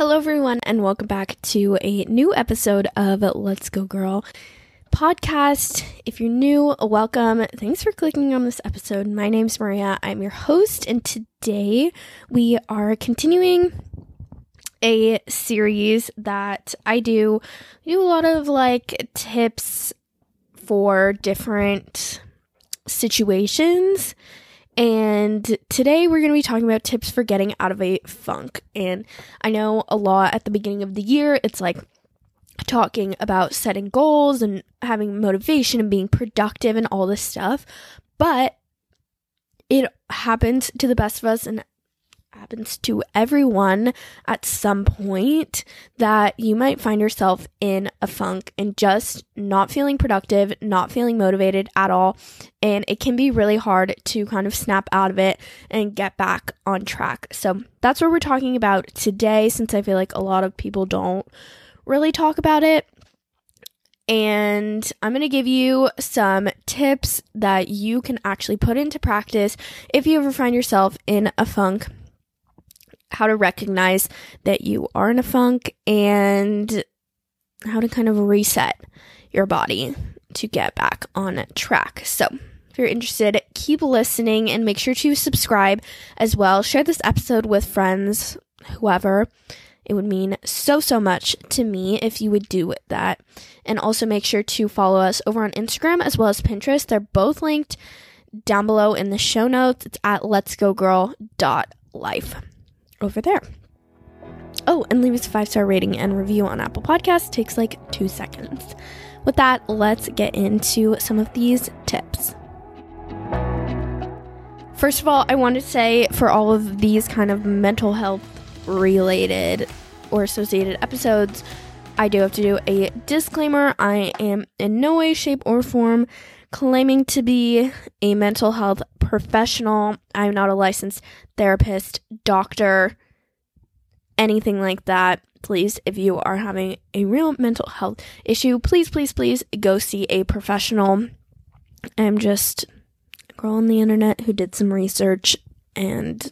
Hello, everyone, and welcome back to a new episode of Let's Go Girl podcast. If you're new, welcome. Thanks for clicking on this episode. My name's Maria. I'm your host, and today we are continuing a series that I do. I do a lot of like tips for different situations and today we're going to be talking about tips for getting out of a funk. And I know a lot at the beginning of the year, it's like talking about setting goals and having motivation and being productive and all this stuff. But it happens to the best of us and happens to everyone at some point that you might find yourself in a funk and just not feeling productive, not feeling motivated at all. And it can be really hard to kind of snap out of it and get back on track. So that's what we're talking about today, since I feel like a lot of people don't really talk about it. And I'm going to give you some tips that you can actually put into practice if you ever find yourself in a funk how to recognize that you are in a funk and how to kind of reset your body to get back on track. So, if you're interested, keep listening and make sure to subscribe as well. Share this episode with friends, whoever. It would mean so, so much to me if you would do that. And also make sure to follow us over on Instagram as well as Pinterest. They're both linked down below in the show notes. It's at letsgogirl.life over there. Oh, and leave us a five star rating and review on Apple Podcasts. Takes like two seconds. With that, let's get into some of these tips. First of all, I want to say for all of these kind of mental health related or associated episodes, I do have to do a disclaimer. I am in no way, shape, or form claiming to be a mental health professional. I'm not a licensed therapist, doctor, anything like that. Please, if you are having a real mental health issue, please, please, please go see a professional. I'm just a girl on the internet who did some research and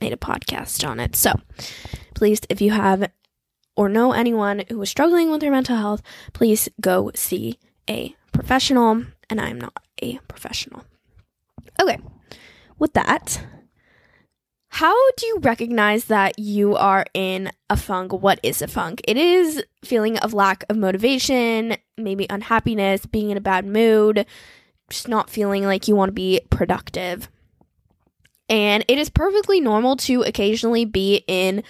made a podcast on it. So, please, if you have or know anyone who is struggling with their mental health, please go see a professional and I'm not a professional. Okay, with that, how do you recognize that you are in a funk? What is a funk? It is feeling of lack of motivation, maybe unhappiness, being in a bad mood, just not feeling like you want to be productive. And it is perfectly normal to occasionally be in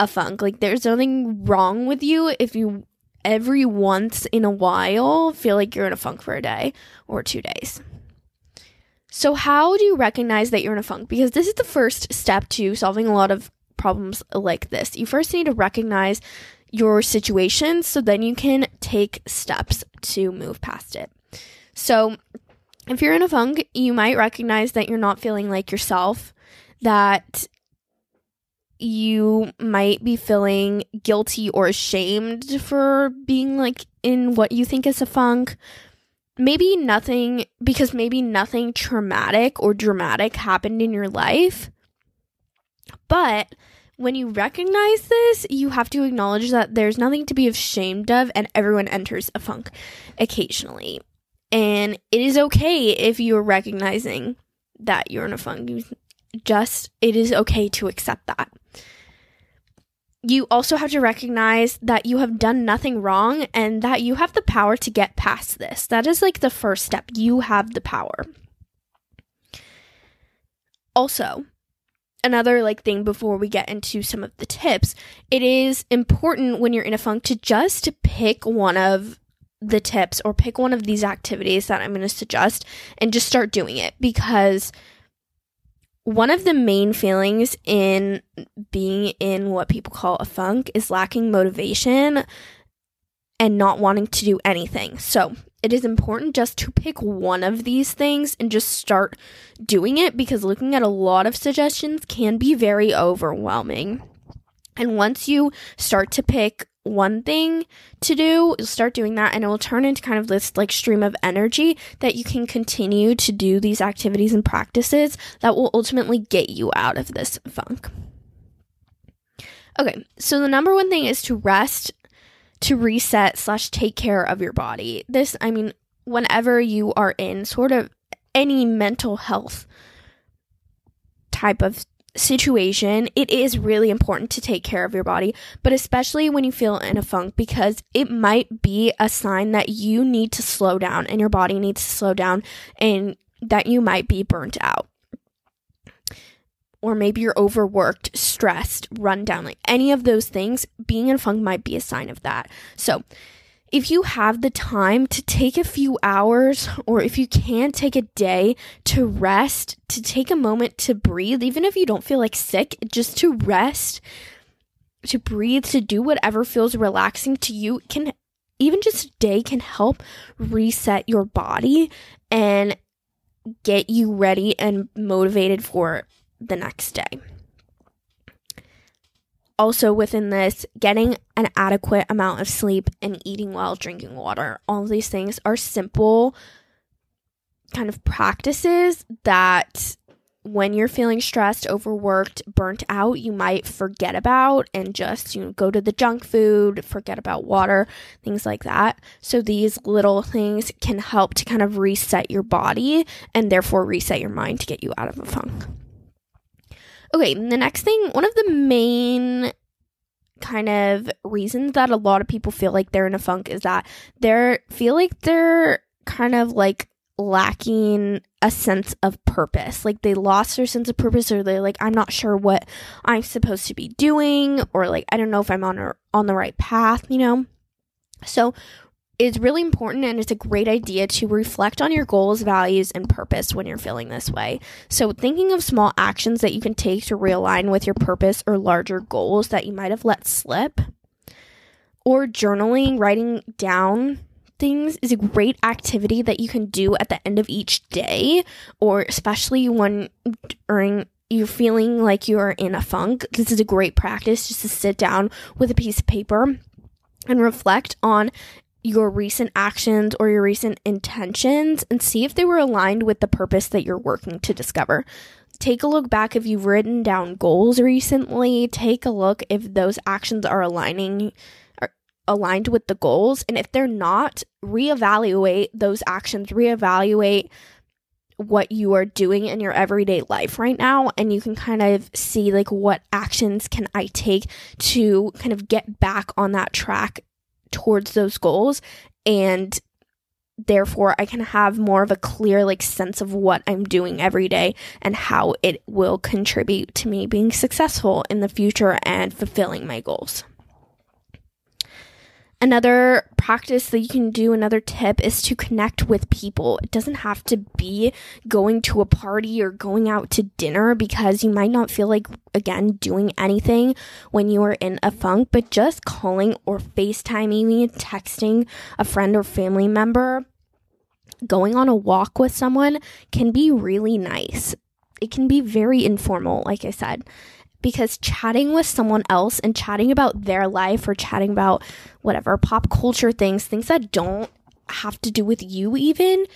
a funk. Like there's nothing wrong with you if you every once in a while feel like you're in a funk for a day or two days. So, how do you recognize that you're in a funk? Because this is the first step to solving a lot of problems like this. You first need to recognize your situation so then you can take steps to move past it. So, if you're in a funk, you might recognize that you're not feeling like yourself, that you might be feeling guilty or ashamed for being like in what you think is a funk. Maybe nothing, because maybe nothing traumatic or dramatic happened in your life. But when you recognize this, you have to acknowledge that there's nothing to be ashamed of, and everyone enters a funk occasionally. And it is okay if you're recognizing that you're in a funk. just, it is okay to accept that you also have to recognize that you have done nothing wrong and that you have the power to get past this. That is like the first step. You have the power. Also, another like thing before we get into some of the tips, it is important when you're in a funk to just pick one of the tips or pick one of these activities that I'm going to suggest and just start doing it because one of the main feelings in being in what people call a funk is lacking motivation and not wanting to do anything. So, it is important just to pick one of these things and just start doing it because looking at a lot of suggestions can be very overwhelming. And once you start to pick one thing to do, start doing that and it will turn into kind of this like stream of energy that you can continue to do these activities and practices that will ultimately get you out of this funk. Okay, so the number one thing is to rest, to reset slash take care of your body. This, I mean, whenever you are in sort of any mental health type of situation, it is really important to take care of your body, but especially when you feel in a funk because it might be a sign that you need to slow down and your body needs to slow down and that you might be burnt out. Or maybe you're overworked, stressed, run down, like any of those things, being in funk might be a sign of that. So, if you have the time to take a few hours or if you can take a day to rest, to take a moment to breathe, even if you don't feel like sick, just to rest, to breathe, to do whatever feels relaxing to you can even just a day can help reset your body and get you ready and motivated for the next day also within this, getting an adequate amount of sleep and eating well, drinking water. All these things are simple kind of practices that when you're feeling stressed, overworked, burnt out, you might forget about and just, you know, go to the junk food, forget about water, things like that. So these little things can help to kind of reset your body and therefore reset your mind to get you out of a funk. Okay, the next thing, one of the main kind of reasons that a lot of people feel like they're in a funk is that they feel like they're kind of like lacking a sense of purpose. Like they lost their sense of purpose or they're like I'm not sure what I'm supposed to be doing or like I don't know if I'm on a, on the right path, you know. So is really important and it's a great idea to reflect on your goals, values, and purpose when you're feeling this way. So, thinking of small actions that you can take to realign with your purpose or larger goals that you might have let slip, or journaling, writing down things is a great activity that you can do at the end of each day, or especially when during you're feeling like you're in a funk. This is a great practice just to sit down with a piece of paper and reflect on your recent actions or your recent intentions and see if they were aligned with the purpose that you're working to discover. Take a look back if you've written down goals recently. Take a look if those actions are aligning are aligned with the goals and if they're not, reevaluate those actions, reevaluate what you are doing in your everyday life right now and you can kind of see like what actions can I take to kind of get back on that track towards those goals and therefore I can have more of a clear like sense of what I'm doing every day and how it will contribute to me being successful in the future and fulfilling my goals. Another practice that you can do, another tip is to connect with people. It doesn't have to be going to a party or going out to dinner because you might not feel like, again, doing anything when you are in a funk, but just calling or FaceTiming, texting a friend or family member, going on a walk with someone can be really nice. It can be very informal, like I said because chatting with someone else and chatting about their life or chatting about whatever pop culture things, things that don't have to do with you even,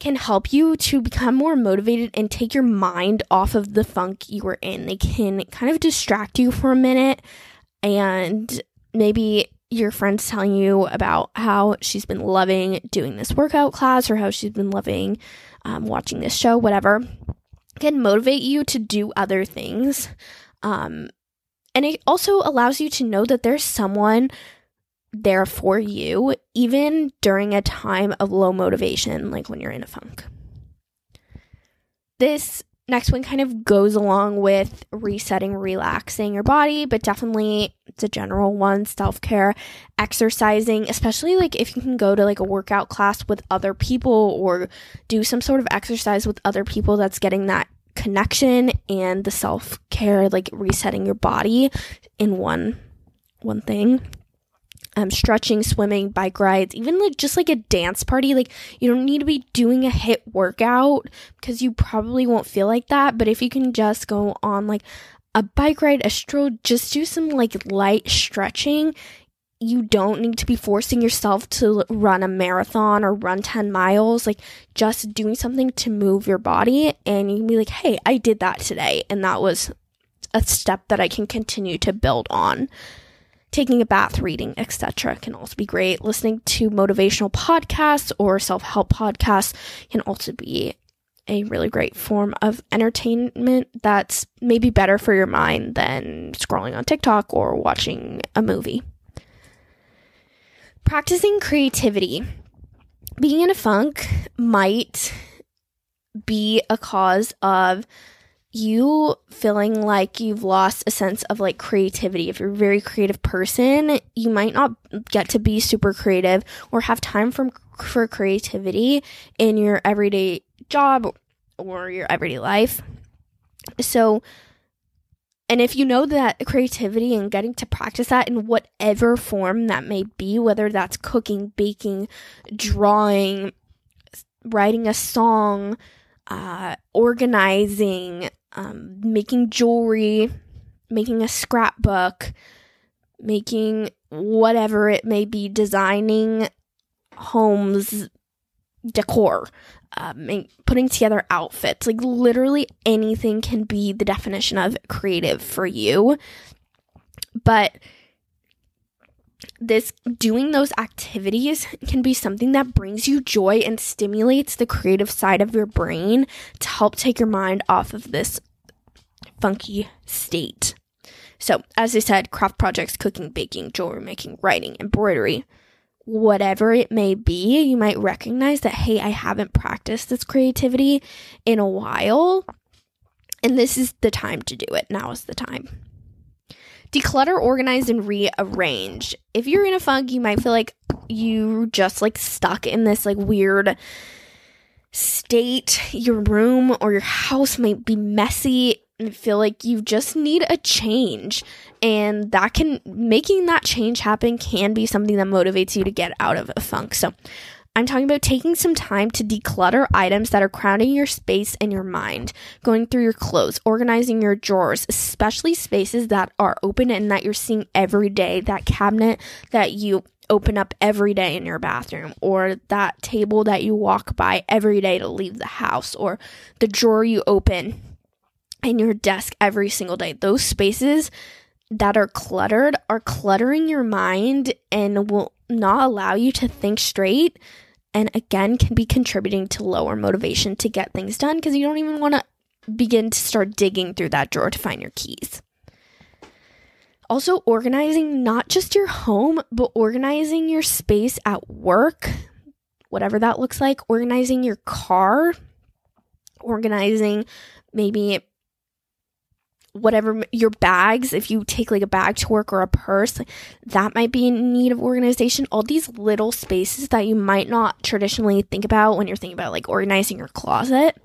can help you to become more motivated and take your mind off of the funk you were in. They can kind of distract you for a minute and maybe your friend's telling you about how she's been loving doing this workout class or how she's been loving um, watching this show, whatever, can motivate you to do other things. Um, and it also allows you to know that there's someone there for you, even during a time of low motivation, like when you're in a funk. This next one kind of goes along with resetting, relaxing your body, but definitely it's a general one self care, exercising, especially like if you can go to like a workout class with other people or do some sort of exercise with other people that's getting that connection and the self care, like resetting your body in one one thing. Um, stretching, swimming, bike rides, even like just like a dance party. Like you don't need to be doing a HIIT workout because you probably won't feel like that. But if you can just go on like a bike ride, a stroll, just do some like light stretching, you don't need to be forcing yourself to run a marathon or run 10 miles. Like, just doing something to move your body, and you can be like, hey, I did that today, and that was a step that I can continue to build on. Taking a bath, reading, etc. can also be great. Listening to motivational podcasts or self help podcasts can also be a really great form of entertainment that's maybe better for your mind than scrolling on TikTok or watching a movie. Practicing creativity. Being in a funk might be a cause of you feeling like you've lost a sense of like creativity. If you're a very creative person, you might not get to be super creative or have time for, for creativity in your everyday job or your everyday life. So, and if you know that creativity and getting to practice that in whatever form that may be, whether that's cooking, baking, drawing, writing a song, uh, organizing, um, making jewelry, making a scrapbook, making whatever it may be, designing homes, decor, um, putting together outfits. Like literally anything can be the definition of creative for you. But this doing those activities can be something that brings you joy and stimulates the creative side of your brain to help take your mind off of this funky state. So, as I said, craft projects, cooking, baking, jewelry making, writing, embroidery, whatever it may be, you might recognize that, hey, I haven't practiced this creativity in a while. And this is the time to do it. Now is the time. Declutter, organize, and rearrange. If you're in a funk, you might feel like you just like stuck in this like weird state. Your room or your house might be messy feel like you just need a change. And that can making that change happen can be something that motivates you to get out of a funk. So I'm talking about taking some time to declutter items that are crowding your space and your mind, going through your clothes, organizing your drawers, especially spaces that are open and that you're seeing every day, that cabinet that you open up every day in your bathroom, or that table that you walk by every day to leave the house, or the drawer you open in your desk every single day. Those spaces that are cluttered are cluttering your mind and will not allow you to think straight and again can be contributing to lower motivation to get things done because you don't even want to begin to start digging through that drawer to find your keys. Also, organizing not just your home, but organizing your space at work, whatever that looks like, organizing your car, organizing maybe whatever your bags if you take like a bag to work or a purse that might be in need of organization. All these little spaces that you might not traditionally think about when you're thinking about like organizing your closet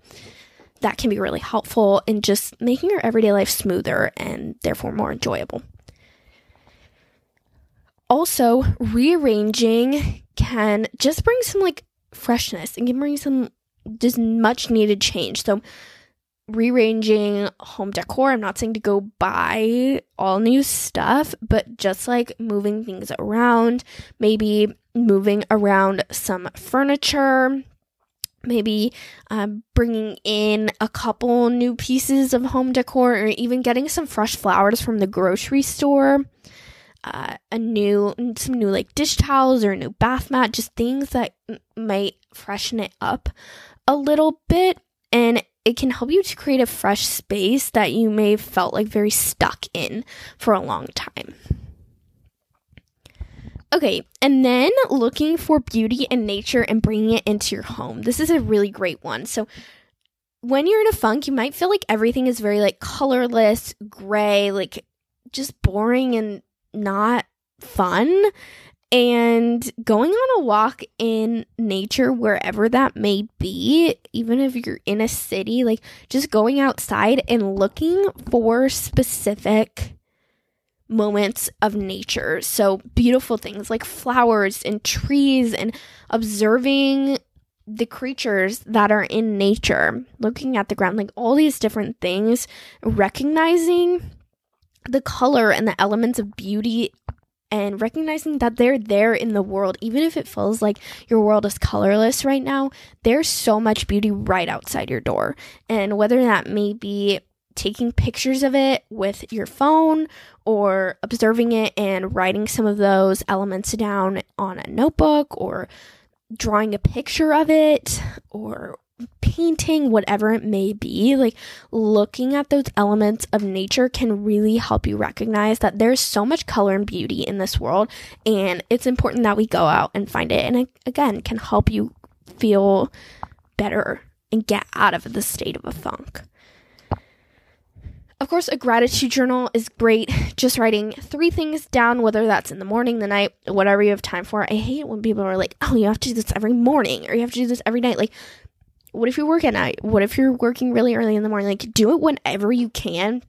that can be really helpful in just making your everyday life smoother and therefore more enjoyable. Also rearranging can just bring some like freshness and can bring some just much needed change. So rearranging home decor. I'm not saying to go buy all new stuff, but just like moving things around, maybe moving around some furniture, maybe um, bringing in a couple new pieces of home decor, or even getting some fresh flowers from the grocery store. Uh, a new, some new like dish towels or a new bath mat, just things that m- might freshen it up a little bit. And it can help you to create a fresh space that you may have felt like very stuck in for a long time. Okay, and then looking for beauty and nature and bringing it into your home. This is a really great one. So, when you're in a funk, you might feel like everything is very like colorless, gray, like just boring and not fun and going on a walk in nature wherever that may be even if you're in a city like just going outside and looking for specific moments of nature. So beautiful things like flowers and trees and observing the creatures that are in nature. Looking at the ground like all these different things. Recognizing the color and the elements of beauty and recognizing that they're there in the world, even if it feels like your world is colorless right now, there's so much beauty right outside your door. And whether that may be taking pictures of it with your phone or observing it and writing some of those elements down on a notebook or drawing a picture of it or painting, whatever it may be, like looking at those elements of nature can really help you recognize that there's so much color and beauty in this world. And it's important that we go out and find it. And it, again, can help you feel better and get out of the state of a funk. Of course, a gratitude journal is great. Just writing three things down, whether that's in the morning, the night, whatever you have time for. I hate when people are like, oh, you have to do this every morning or you have to do this every night. Like, what if you work at night? What if you're working really early in the morning? Like, do it whenever you can.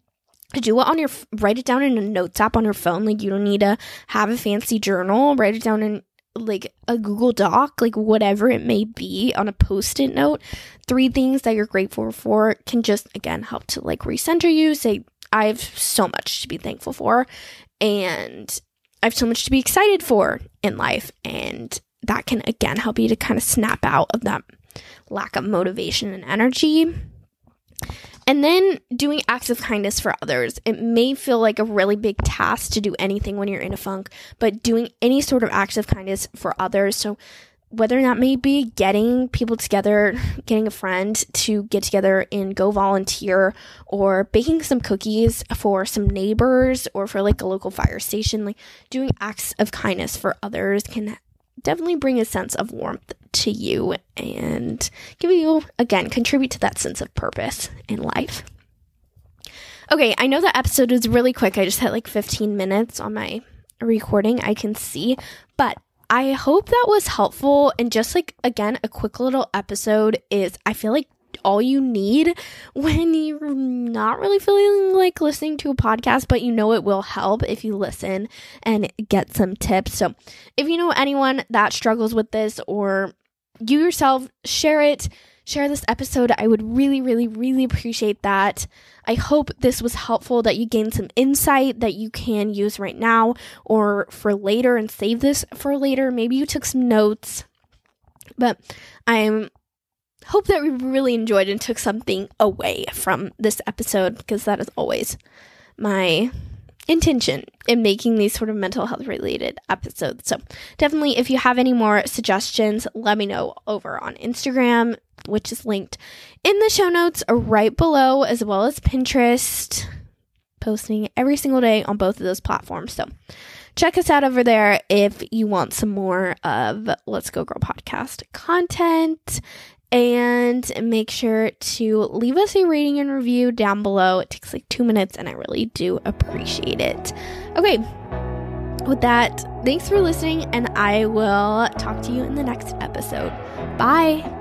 Do it on your, write it down in a notes app on your phone. Like, you don't need to have a fancy journal. Write it down in like a Google Doc, like whatever it may be on a post it note. Three things that you're grateful for can just, again, help to like recenter you. Say, I have so much to be thankful for, and I have so much to be excited for in life. And that can, again, help you to kind of snap out of that lack of motivation and energy. And then doing acts of kindness for others. It may feel like a really big task to do anything when you're in a funk, but doing any sort of acts of kindness for others. So, whether that may be getting people together, getting a friend to get together and go volunteer, or baking some cookies for some neighbors or for like a local fire station, like doing acts of kindness for others can definitely bring a sense of warmth to you and give you, again, contribute to that sense of purpose in life. Okay, I know that episode was really quick. I just had like 15 minutes on my recording, I can see, but I hope that was helpful. And just like, again, a quick little episode is, I feel like all you need when you're not really feeling like listening to a podcast, but you know it will help if you listen and get some tips. So, if you know anyone that struggles with this or you yourself share it, share this episode. I would really, really, really appreciate that. I hope this was helpful, that you gained some insight that you can use right now or for later and save this for later. Maybe you took some notes. But I'm hope that we really enjoyed and took something away from this episode because that is always my intention in making these sort of mental health related episodes. So, definitely, if you have any more suggestions, let me know over on Instagram, which is linked in the show notes right below, as well as Pinterest, posting every single day on both of those platforms. So, check us out over there if you want some more of Let's Go Girl podcast content and make sure to leave us a rating and review down below. It takes like two minutes, and I really do appreciate it. Okay, with that, thanks for listening, and I will talk to you in the next episode. Bye.